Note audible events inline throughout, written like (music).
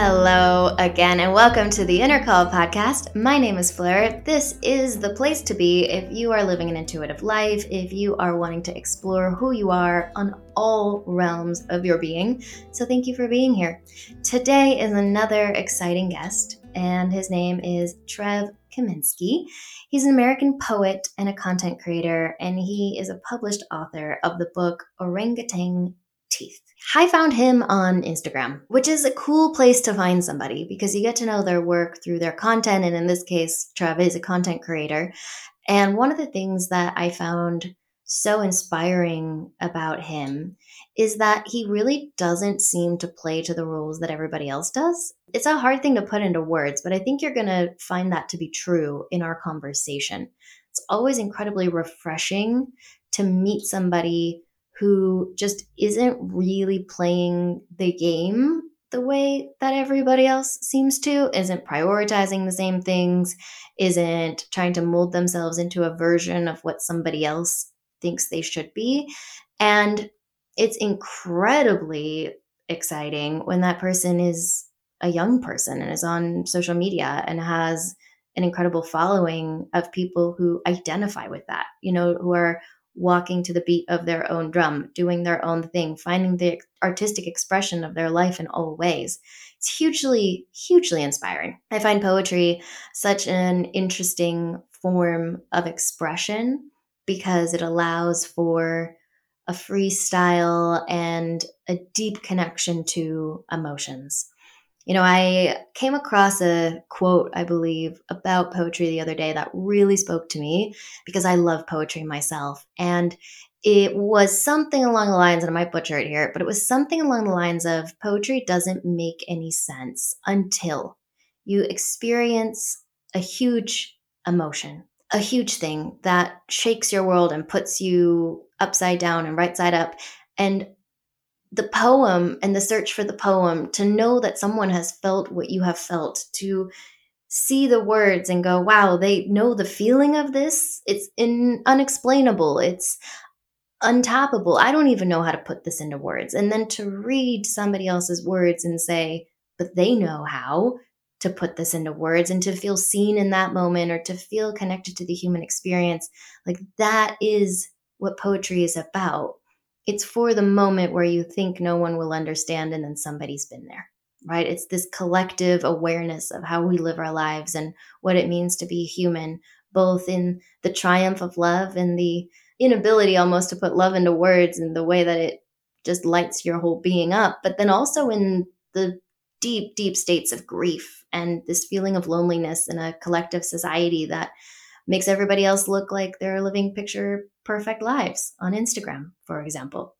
Hello again, and welcome to the Inner Call podcast. My name is Fleur. This is the place to be if you are living an intuitive life, if you are wanting to explore who you are on all realms of your being. So, thank you for being here. Today is another exciting guest, and his name is Trev Cimenski. He's an American poet and a content creator, and he is a published author of the book Orangutan Teeth. I found him on Instagram, which is a cool place to find somebody because you get to know their work through their content. And in this case, Trev is a content creator. And one of the things that I found so inspiring about him is that he really doesn't seem to play to the rules that everybody else does. It's a hard thing to put into words, but I think you're going to find that to be true in our conversation. It's always incredibly refreshing to meet somebody who just isn't really playing the game the way that everybody else seems to, isn't prioritizing the same things, isn't trying to mold themselves into a version of what somebody else thinks they should be. And it's incredibly exciting when that person is a young person and is on social media and has an incredible following of people who identify with that, you know, who are walking to the beat of their own drum, doing their own thing, finding the artistic expression of their life in all ways. It's hugely, hugely inspiring. I find poetry such an interesting form of expression because it allows for a freestyle and a deep connection to emotions. You know, I came across a quote, I believe, about poetry the other day that really spoke to me because I love poetry myself. And it was something along the lines, and I might butcher it here, but it was something along the lines of poetry doesn't make any sense until you experience a huge emotion, a huge thing that shakes your world and puts you upside down and right side up. And the poem and the search for the poem, to know that someone has felt what you have felt, to see the words and go, wow, they know the feeling of this. It's in, unexplainable. It's untappable. I don't even know how to put this into words. And then to read somebody else's words and say, but they know how to put this into words and to feel seen in that moment or to feel connected to the human experience. Like that is what poetry is about it's for the moment where you think no one will understand and then somebody's been there right? It's this collective awareness of how we live our lives and what it means to be human both in the triumph of love and the inability almost to put love into words and the way that it just lights your whole being up but then also in the deep deep states of grief and this feeling of loneliness in a collective society that makes everybody else look like they're living picture perfect lives on Instagram, for example.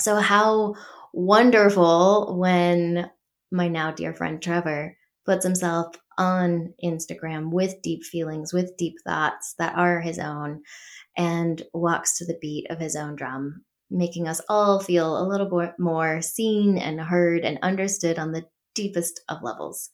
So, how wonderful when my now dear friend Trevor puts himself on Instagram with deep feelings, with deep thoughts that are his own, and walks to the beat of his own drum, making us all feel a little bit more seen and heard and understood on the deepest of levels.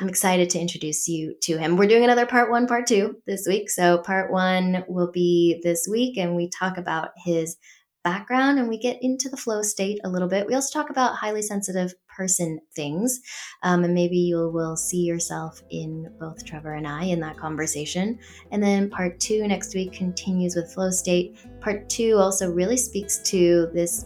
I'm excited to introduce you to him. We're doing another part one, part two this week. So, part one will be this week, and we talk about his background and we get into the flow state a little bit. We also talk about highly sensitive person things, um, and maybe you will see yourself in both Trevor and I in that conversation. And then part two next week continues with flow state. Part two also really speaks to this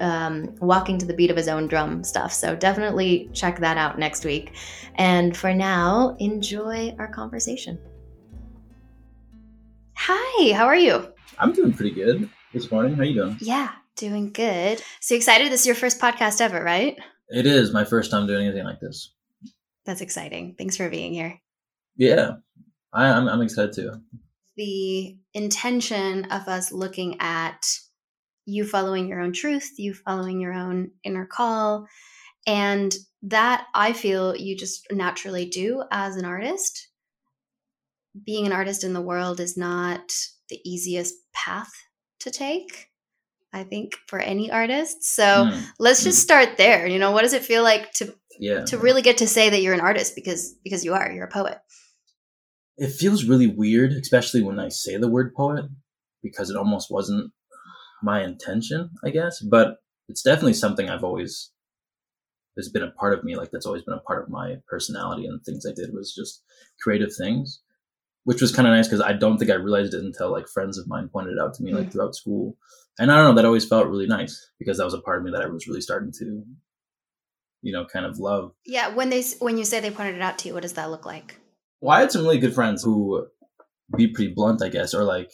um, walking to the beat of his own drum stuff. So definitely check that out next week. And for now, enjoy our conversation. Hi, how are you? I'm doing pretty good this morning. How are you doing? Yeah, doing good. So excited! This is your first podcast ever, right? It is my first time doing anything like this. That's exciting. Thanks for being here. Yeah, I, I'm, I'm excited too. The intention of us looking at you following your own truth, you following your own inner call. And that I feel you just naturally do as an artist. Being an artist in the world is not the easiest path to take, I think, for any artist. So mm. let's just start there. You know, what does it feel like to yeah. to really get to say that you're an artist because because you are, you're a poet? It feels really weird, especially when I say the word poet, because it almost wasn't my intention, I guess, but it's definitely something I've always has been a part of me. Like that's always been a part of my personality and things I did was just creative things, which was kind of nice because I don't think I realized it until like friends of mine pointed it out to me like Mm. throughout school. And I don't know, that always felt really nice because that was a part of me that I was really starting to, you know, kind of love. Yeah, when they when you say they pointed it out to you, what does that look like? Well, I had some really good friends who be pretty blunt, I guess, or like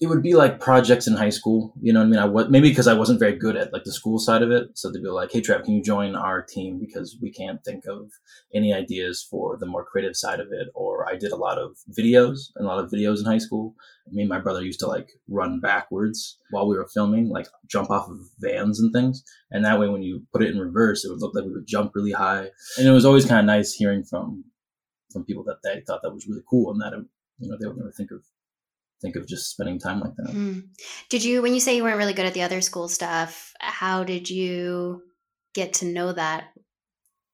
it would be like projects in high school. You know what I mean? I was maybe because I wasn't very good at like the school side of it, so they'd be like, "Hey, Trev, can you join our team because we can't think of any ideas for the more creative side of it?" Or I did a lot of videos, and a lot of videos in high school. Me and my brother used to like run backwards while we were filming, like jump off of vans and things, and that way when you put it in reverse, it would look like we would jump really high, and it was always kind of nice hearing from from people that they thought that was really cool and that it, you know they would never think of think of just spending time like that. Hmm. Did you, when you say you weren't really good at the other school stuff, how did you get to know that?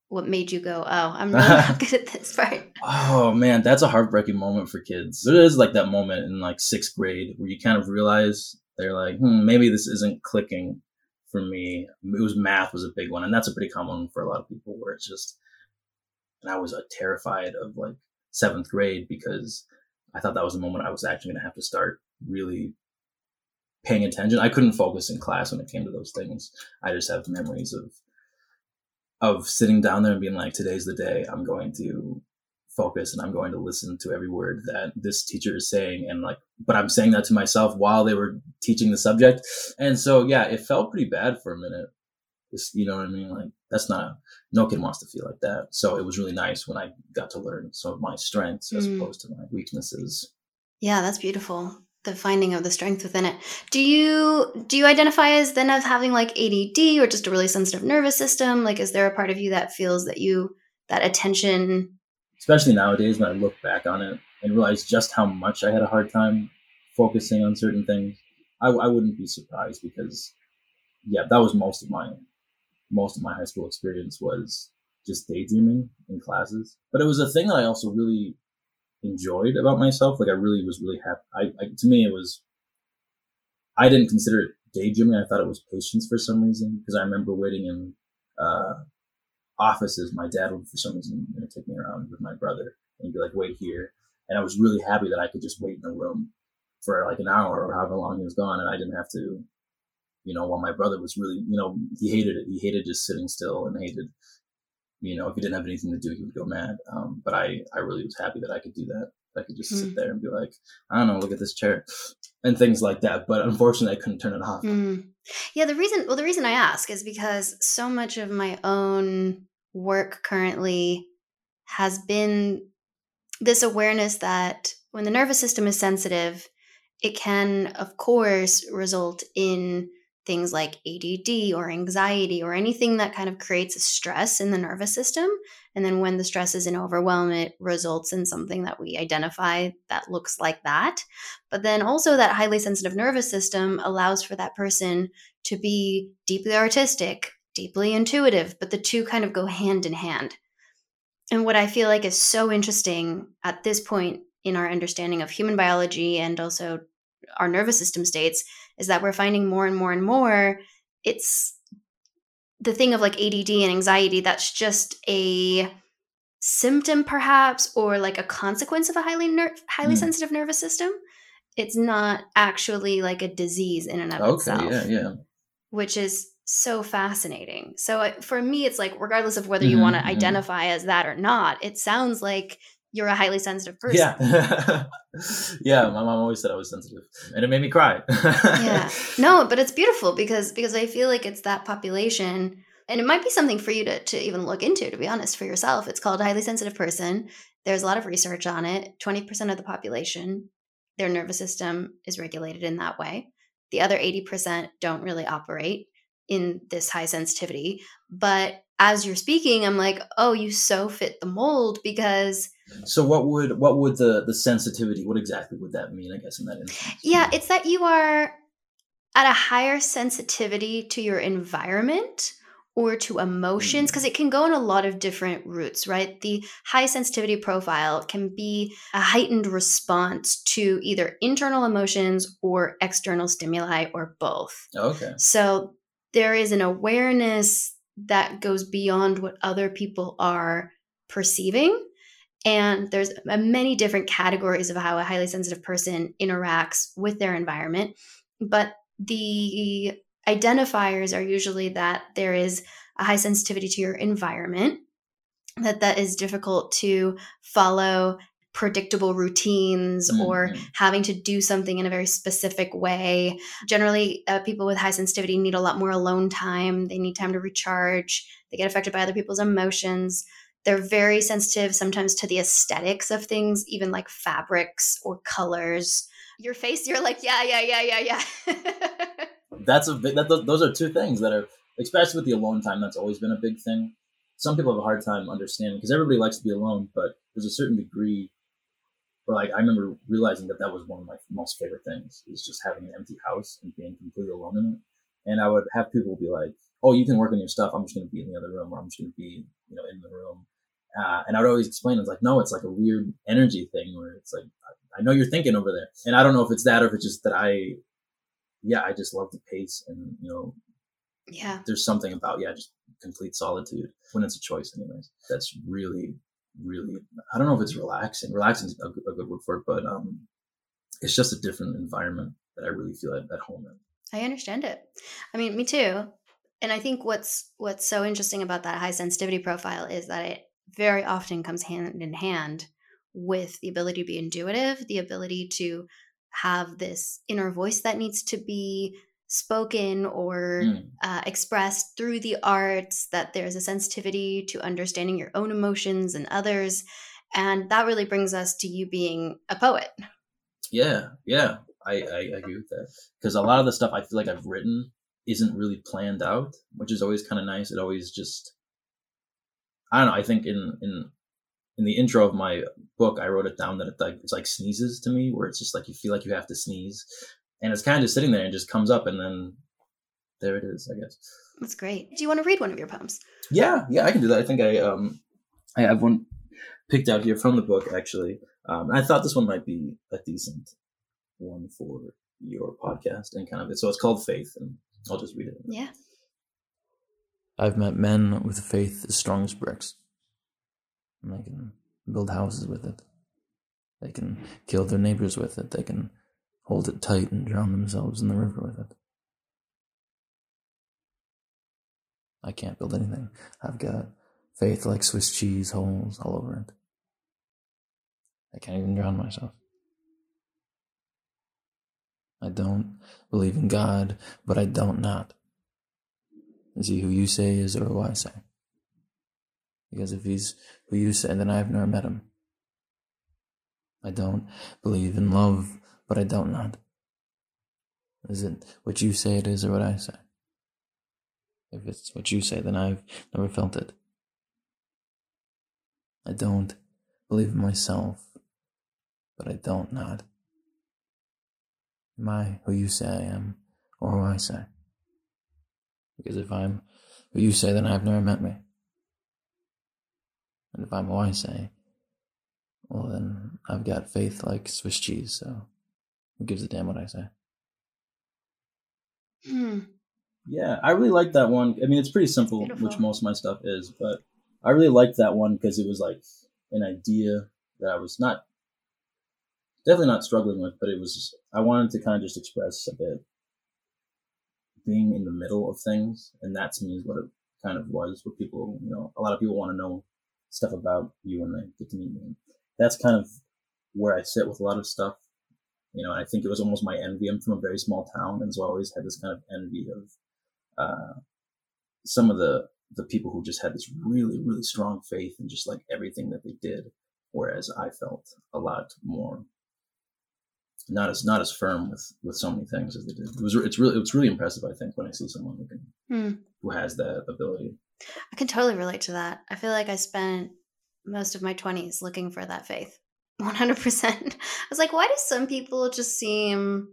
What made you go, oh, I'm really not (laughs) (laughs) good at this part? Oh man, that's a heartbreaking moment for kids. There is like that moment in like sixth grade where you kind of realize they're like, hmm, maybe this isn't clicking for me. It was math was a big one, and that's a pretty common one for a lot of people where it's just. And I was uh, terrified of like seventh grade because I thought that was the moment I was actually going to have to start really paying attention. I couldn't focus in class when it came to those things. I just have memories of of sitting down there and being like, today's the day I'm going to focus and I'm going to listen to every word that this teacher is saying and like but I'm saying that to myself while they were teaching the subject. And so yeah, it felt pretty bad for a minute. Just, you know what I mean? Like that's not a no kid wants to feel like that. So it was really nice when I got to learn some of my strengths as Mm. opposed to my weaknesses. Yeah, that's beautiful. The finding of the strength within it. Do you do you identify as then of having like ADD or just a really sensitive nervous system? Like, is there a part of you that feels that you that attention? especially nowadays when I look back on it and realize just how much I had a hard time focusing on certain things. I, I wouldn't be surprised because, yeah, that was most of my most of my high school experience was just daydreaming in classes. But it was a thing that I also really enjoyed about myself. Like I really was really happy. I, I to me it was. I didn't consider it daydreaming. I thought it was patience for some reason because I remember waiting in uh, offices, my dad would for some reason you know, take me around with my brother and be like, wait here. And I was really happy that I could just wait in a room for like an hour or however long he was gone. And I didn't have to, you know, while my brother was really, you know, he hated it. He hated just sitting still and hated, you know, if he didn't have anything to do, he would go mad. Um, but I, I really was happy that I could do that. I could just Hmm. sit there and be like, I don't know, look at this chair and things like that. But unfortunately, I couldn't turn it off. Mm. Yeah, the reason well the reason I ask is because so much of my own work currently has been this awareness that when the nervous system is sensitive, it can of course result in things like ADD or anxiety or anything that kind of creates a stress in the nervous system. And then when the stress is in overwhelm, it results in something that we identify that looks like that. But then also, that highly sensitive nervous system allows for that person to be deeply artistic, deeply intuitive, but the two kind of go hand in hand. And what I feel like is so interesting at this point in our understanding of human biology and also our nervous system states is that we're finding more and more and more it's the thing of like ADD and anxiety that's just a symptom perhaps or like a consequence of a highly ner- highly Hmm. sensitive nervous system it's not actually like a disease in and of Okay, itself yeah, yeah. which is so fascinating so for me it's like regardless of whether you Mhm, want to mhm. identify as that or not it sounds like you're a highly sensitive person Yeah. (laughs) yeah, my mom always said I was sensitive. And it made me cry. yeah (laughs) no but it's beautiful because because i feel like it's that population and it might be something for you to, to even look into to be honest for yourself it's called a highly sensitive person there's a lot of research on it 20% of the population their nervous system is regulated in that way the other 80% don't really operate in this high sensitivity but as you're speaking i'm like oh you so fit the mold because So what would what would the the sensitivity? What exactly would that mean? I guess in that instance. Yeah, it's that you are at a higher sensitivity to your environment or to emotions hmm. because it can go in a lot of different routes, right? The high sensitivity profile can be a heightened response to either internal emotions or external stimuli or both. Oh, okay. So there is an awareness that goes beyond what other people are perceiving. And there's uh, many different categories of how a highly sensitive person interacts with their environment. But the identifiers are usually that there is a high sensitivity to your environment, that that is difficult to follow predictable routines mm-hmm. or having to do something in a very specific way. Generally, uh, people with high sensitivity need a lot more alone time. They need time to recharge. They get affected by other people's emotions. They're very sensitive sometimes to the aesthetics of things, even like fabrics or colors. Your face, you're like, yeah, yeah, yeah, yeah, yeah. (laughs) that's a big, that, those are two things that are, especially with the alone time, that's always been a big thing. Some people have a hard time understanding because everybody likes to be alone, but there's a certain degree but like I remember realizing that that was one of my most favorite things is just having an empty house and being completely alone in it. And I would have people be like, "Oh, you can work on your stuff. I'm just going to be in the other room, or I'm just going to be, you know, in the room." Uh, and I would always explain, it's like, no, it's like a weird energy thing where it's like, I know you're thinking over there, and I don't know if it's that or if it's just that I, yeah, I just love the pace and you know, yeah, there's something about yeah, just complete solitude when it's a choice, anyways. That's really really I don't know if it's relaxing. Relaxing is a, a good word for it, but um, it's just a different environment that I really feel at, at home in. I understand it. I mean, me too. And I think what's what's so interesting about that high sensitivity profile is that it very often comes hand in hand with the ability to be intuitive, the ability to have this inner voice that needs to be spoken or mm. uh, expressed through the arts, that there's a sensitivity to understanding your own emotions and others. And that really brings us to you being a poet. Yeah, yeah, I, I, I agree with that. Because a lot of the stuff I feel like I've written isn't really planned out, which is always kind of nice. It always just, I don't know. I think in in in the intro of my book, I wrote it down that it like it's like sneezes to me, where it's just like you feel like you have to sneeze, and it's kind of just sitting there and just comes up and then there it is i guess. That's great. Do you want to read one of your poems? Yeah yeah i can do that. I think i um i have one picked out here from the book actually. Um i thought this one might be a decent one for your podcast and kind of it so it's called faith and i'll just read it. Yeah. I've met men with faith as strong as bricks and they can build houses with it. They can kill their neighbors with it. They can hold it tight and drown themselves in the river with it. I can't build anything. I've got faith like Swiss cheese holes all over it. I can't even drown myself. I don't believe in God, but I don't not. Is he who you say is or who I say? Because if he's who you say, then I have never met him. I don't believe in love, but I don't not. Is it what you say it is or what I say? If it's what you say, then I've never felt it. I don't believe in myself, but I don't not. Am I who you say I am, or who I say? Because if I'm who you say, then I've never met me. And if I'm who I say, well, then I've got faith like Swiss cheese, so who gives a damn what I say? Hmm. Yeah, I really like that one. I mean, it's pretty simple, Beautiful. which most of my stuff is, but I really liked that one because it was like an idea that I was not definitely not struggling with, but it was just, I wanted to kind of just express a bit being in the middle of things, and that to me is what it kind of was. What people, you know, a lot of people want to know stuff about you when they get to meet me. That's kind of where I sit with a lot of stuff you know, I think it was almost my envy. I'm from a very small town, and so I always had this kind of envy of uh, some of the the people who just had this really, really strong faith in just like everything that they did, whereas I felt a lot more not as not as firm with with so many things as they did. It was it's really it's really impressive. I think when I see someone who can hmm. who has that ability. I can totally relate to that. I feel like I spent most of my 20s looking for that faith 100%. I was like, why do some people just seem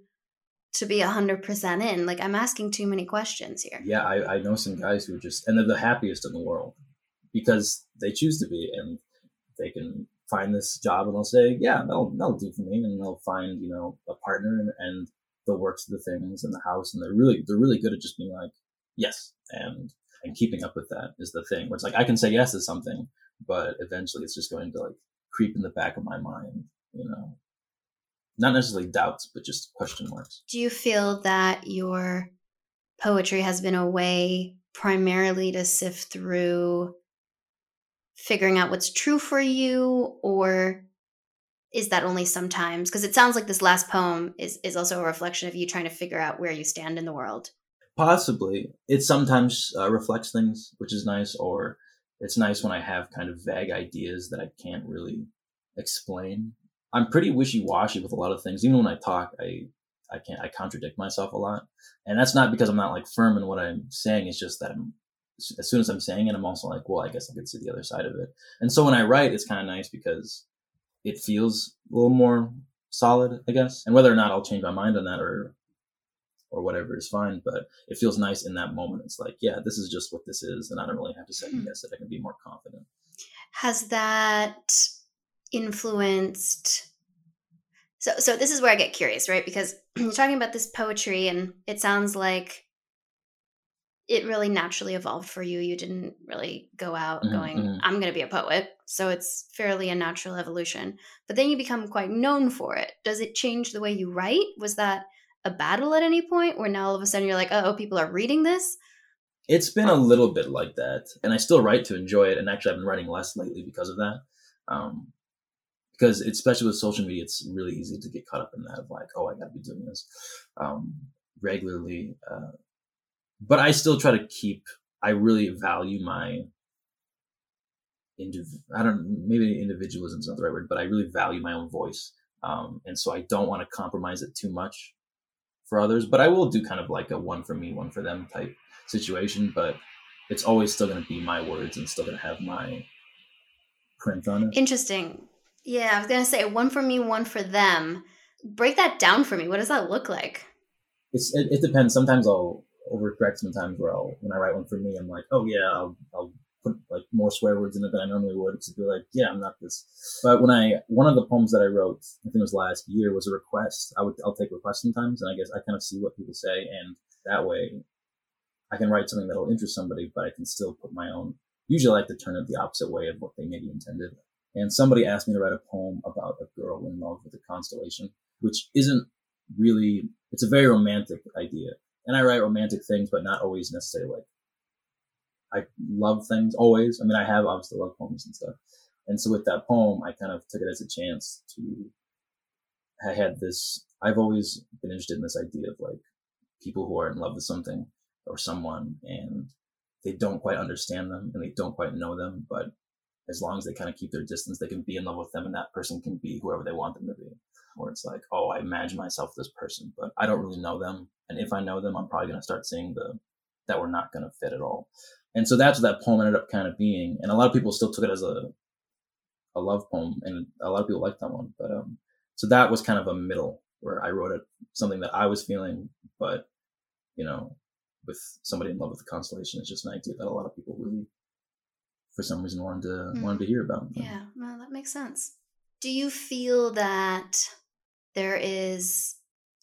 to be 100% in? Like, I'm asking too many questions here. Yeah, I, I know some guys who just, and they're the happiest in the world because they choose to be and they can find this job and they'll say, yeah, that'll, that'll do for me. And they'll find, you know, a partner and, and they'll work the things and the house. And they're really, they're really good at just being like, yes. And and keeping up with that is the thing where it's like i can say yes to something but eventually it's just going to like creep in the back of my mind you know. Not necessarily doubts but just question marks. Do you feel that your poetry has been a way primarily to sift through figuring out what's true for you or is that only sometimes? Because it sounds like this last poem is is also a reflection of you trying to figure out where you stand in the world. Possibly. It sometimes uh, reflects things which is nice or it's nice when i have kind of vague ideas that i can't really explain. I'm pretty wishy-washy with a lot of things. Even when i talk i i can't i contradict myself a lot. And that's not because i'm not like firm in what i'm saying it's just that i'm as soon as i'm saying it i'm also like well i guess i could see the other side of it. And so when i write it's kind of nice because it feels a little more solid, I guess. And whether or not I'll change my mind on that or or whatever is fine, but it feels nice in that moment. It's like, yeah, this is just what this is, and I don't really have to second hmm. guess it. I can be more confident. Has that influenced? So, so this is where I get curious, right? Because (clears throat) you're talking about this poetry, and it sounds like it really naturally evolved for you. You didn't really go out mm-hmm, going, mm-hmm. I'm going to be a poet. So it's fairly a natural evolution. But then you become quite known for it. Does it change the way you write? Was that a battle at any point where now all of a sudden you're like, oh, people are reading this? It's been a little bit like that. And I still write to enjoy it. And actually, I've been writing less lately because of that. Um, because especially with social media, it's really easy to get caught up in that of like, oh, I got to be doing this um, regularly. Uh, but I still try to keep. I really value my. Indiv- I don't maybe individualism is not the right word, but I really value my own voice, um, and so I don't want to compromise it too much for others. But I will do kind of like a one for me, one for them type situation. But it's always still going to be my words and still going to have my print on it. Interesting. Yeah, I was going to say one for me, one for them. Break that down for me. What does that look like? It's it, it depends. Sometimes I'll overcorrect sometimes where I'll when I write one for me, I'm like, oh yeah, I'll, I'll put like more swear words in it than I normally would to be like, yeah, I'm not this. But when I one of the poems that I wrote, I think it was last year, was a request. I would I'll take requests sometimes, and I guess I kind of see what people say, and that way, I can write something that'll interest somebody, but I can still put my own. Usually, I like to turn it the opposite way of what they maybe intended. And somebody asked me to write a poem about a girl in love with a constellation, which isn't really. It's a very romantic idea and I write romantic things, but not always necessarily like I love things always. I mean, I have obviously love poems and stuff. And so with that poem, I kind of took it as a chance to, I had this, I've always been interested in this idea of like people who are in love with something or someone and they don't quite understand them and they don't quite know them, but as long as they kind of keep their distance, they can be in love with them and that person can be whoever they want them to be. Where it's like, oh, I imagine myself this person, but I don't really know them. And if I know them, I'm probably going to start seeing the that we're not going to fit at all. And so that's what that poem ended up kind of being. And a lot of people still took it as a a love poem, and a lot of people liked that one. But um, so that was kind of a middle where I wrote it something that I was feeling, but you know, with somebody in love with the constellation, it's just an idea that a lot of people really, for some reason, wanted to mm. wanted to hear about. Yeah, well, that makes sense. Do you feel that there is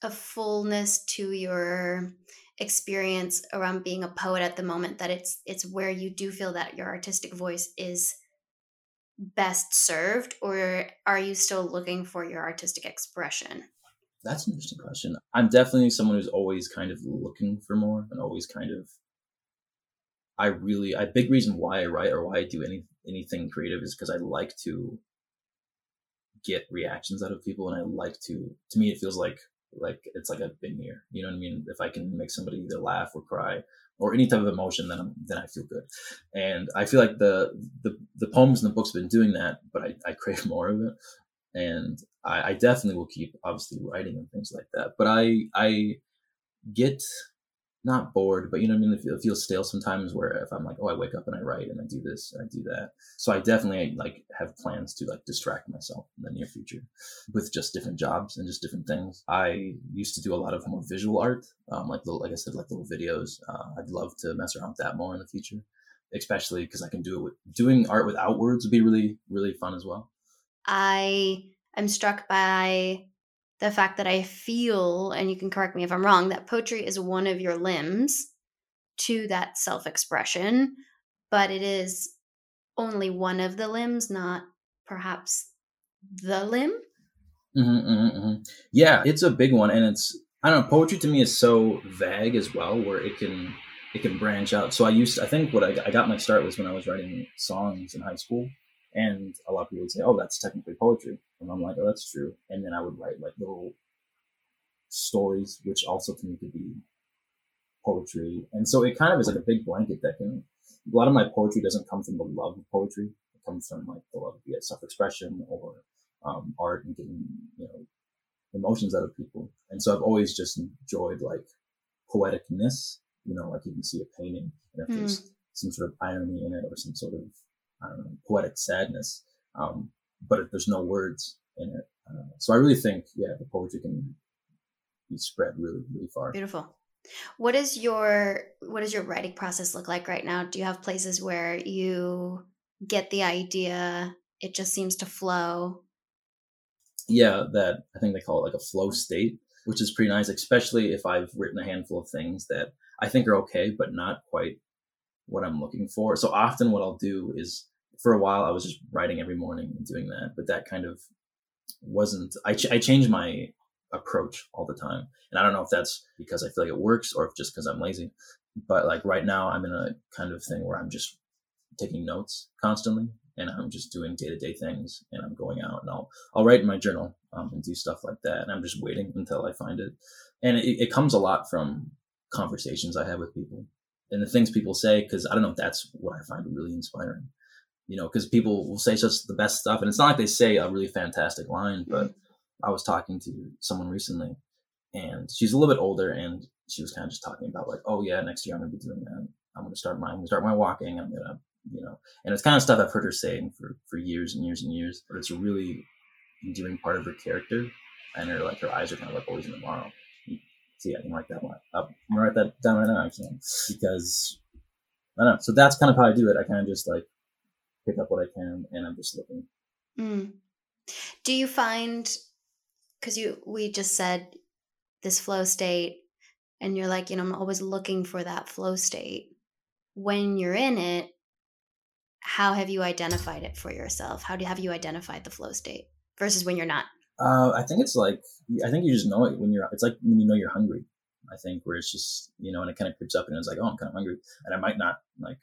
a fullness to your experience around being a poet at the moment that it's it's where you do feel that your artistic voice is best served or are you still looking for your artistic expression? That's an interesting question. I'm definitely someone who's always kind of looking for more and always kind of i really a big reason why i write or why i do any anything creative is because i like to get reactions out of people and i like to to me it feels like like it's like I've been here. You know what I mean? If I can make somebody either laugh or cry or any type of emotion, then I'm, then I feel good. And I feel like the the, the poems and the books have been doing that, but I, I crave (laughs) more of it. And I, I definitely will keep obviously writing and things like that. But I I get not bored, but you know I mean? It feels stale sometimes where if I'm like, oh, I wake up and I write and I do this and I do that. So I definitely like have plans to like distract myself in the near future with just different jobs and just different things. I used to do a lot of more visual art, um, like little, like I said, like little videos. Uh, I'd love to mess around with that more in the future, especially because I can do it with doing art without words would be really, really fun as well. I am struck by the fact that I feel, and you can correct me if I'm wrong, that poetry is one of your limbs to that self expression, but it is only one of the limbs, not perhaps the limb. Mm-hmm, mm-hmm, mm-hmm. Yeah, it's a big one, and it's I don't know. Poetry to me is so vague as well, where it can it can branch out. So I used I think what I, I got my start was when I was writing songs in high school, and a lot of people would say, "Oh, that's technically poetry," and I'm like, "Oh, that's true." And then I would write like little stories, which also to me could be poetry. And so it kind of is like a big blanket that can. A lot of my poetry doesn't come from the love of poetry. It comes from like the love of yeah, self-expression or um, art and getting you know emotions out of people. And so I've always just enjoyed like poeticness. You know, like you can see a painting and if mm. there's some sort of irony in it or some sort of I poetic sadness, um, but if there's no words in it. Uh, so I really think yeah, the poetry can be spread really really far. Beautiful. What is your what does your writing process look like right now? Do you have places where you get the idea, it just seems to flow? Yeah, that I think they call it like a flow state, which is pretty nice, especially if I've written a handful of things that I think are okay, but not quite what I'm looking for. So often what I'll do is for a while I was just writing every morning and doing that, but that kind of wasn't I, ch- I changed my approach all the time. And I don't know if that's because I feel like it works or if just because I'm lazy. But like right now, I'm in a kind of thing where I'm just taking notes constantly and I'm just doing day to day things and I'm going out and I'll, I'll write in my journal um, and do stuff like that. And I'm just waiting until I find it. And it, it comes a lot from conversations I have with people and the things people say, because I don't know if that's what I find really inspiring. You know, because people will say such the best stuff, and it's not like they say a really fantastic line, but mm-hmm. I was talking to someone recently, and she's a little bit older, and she was kind of just talking about like, oh yeah, next year I'm gonna be doing that. I'm gonna start my I'm gonna start my walking. I'm gonna you know, and it's kind of stuff I've heard her saying for for years and years and years. But it's a really endearing part of her character, and her like her eyes are kind of like always in the tomorrow. See, I can write that one uh, up. I'm gonna write that down right now actually, because I don't know. So that's kind of how I do it. I kind of just like pick up what I can, and I'm just looking. Mm. Do you find because you we just said this flow state and you're like you know i'm always looking for that flow state when you're in it how have you identified it for yourself how do have you identified the flow state versus when you're not uh, i think it's like i think you just know it when you're it's like when you know you're hungry i think where it's just you know and it kind of creeps up and it's like oh i'm kind of hungry and i might not like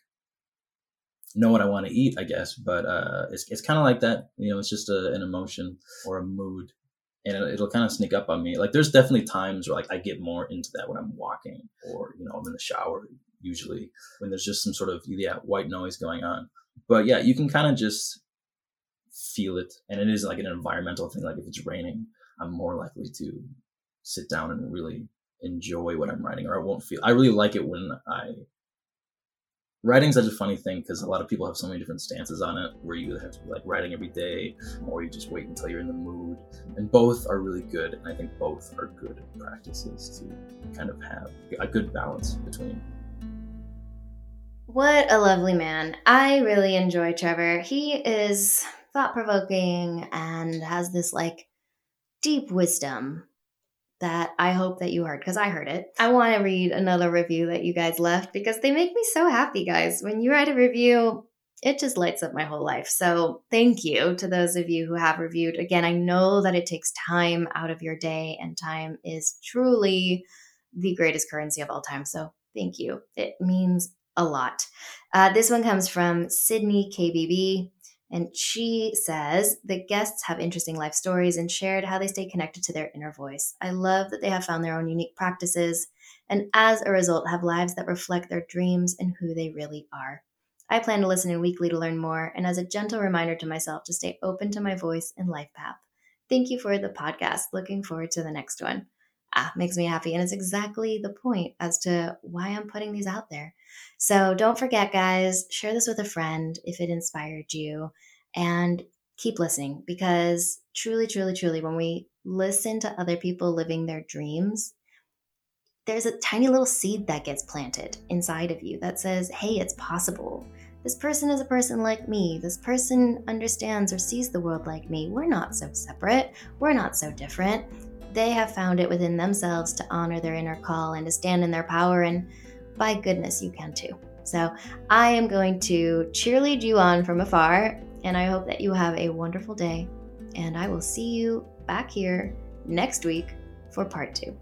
know what i want to eat i guess but uh it's, it's kind of like that you know it's just a, an emotion or a mood and it'll, it'll kind of sneak up on me. Like there's definitely times where like I get more into that when I'm walking or you know I'm in the shower usually when there's just some sort of yeah white noise going on. But yeah, you can kind of just feel it, and it is like an environmental thing. Like if it's raining, I'm more likely to sit down and really enjoy what I'm writing, or I won't feel. I really like it when I writing's such a funny thing because a lot of people have so many different stances on it where you have to be like writing every day or you just wait until you're in the mood. And both are really good and i think both are good practices to kind of have a good balance between. What a lovely man. I really enjoy trevor. He is thought-provoking and has this like deep wisdom that I hope that you heard because I heard it. I want to read another review that you guys left because they make me so happy, guys. When you write a review, it just lights up my whole life. So, thank you to those of you who have reviewed. Again, I know that it takes time out of your day, and time is truly the greatest currency of all time. So, thank you. It means a lot. Uh, this one comes from Sydney KBB. And she says the guests have interesting life stories and shared how they stay connected to their inner voice. I love that they have found their own unique practices and as a result have lives that reflect their dreams and who they really are. I plan to listen in weekly to learn more and as a gentle reminder to myself to stay open to my voice and life path. Thank you for the podcast. Looking forward to the next one. Ah, makes me happy. And it's exactly the point as to why I'm putting these out there. So don't forget, guys, share this with a friend if it inspired you and keep listening because truly, truly, truly, when we listen to other people living their dreams, there's a tiny little seed that gets planted inside of you that says, hey, it's possible. This person is a person like me. This person understands or sees the world like me. We're not so separate. We're not so different. They have found it within themselves to honor their inner call and to stand in their power and by goodness, you can too. So I am going to cheerlead you on from afar, and I hope that you have a wonderful day. And I will see you back here next week for part two.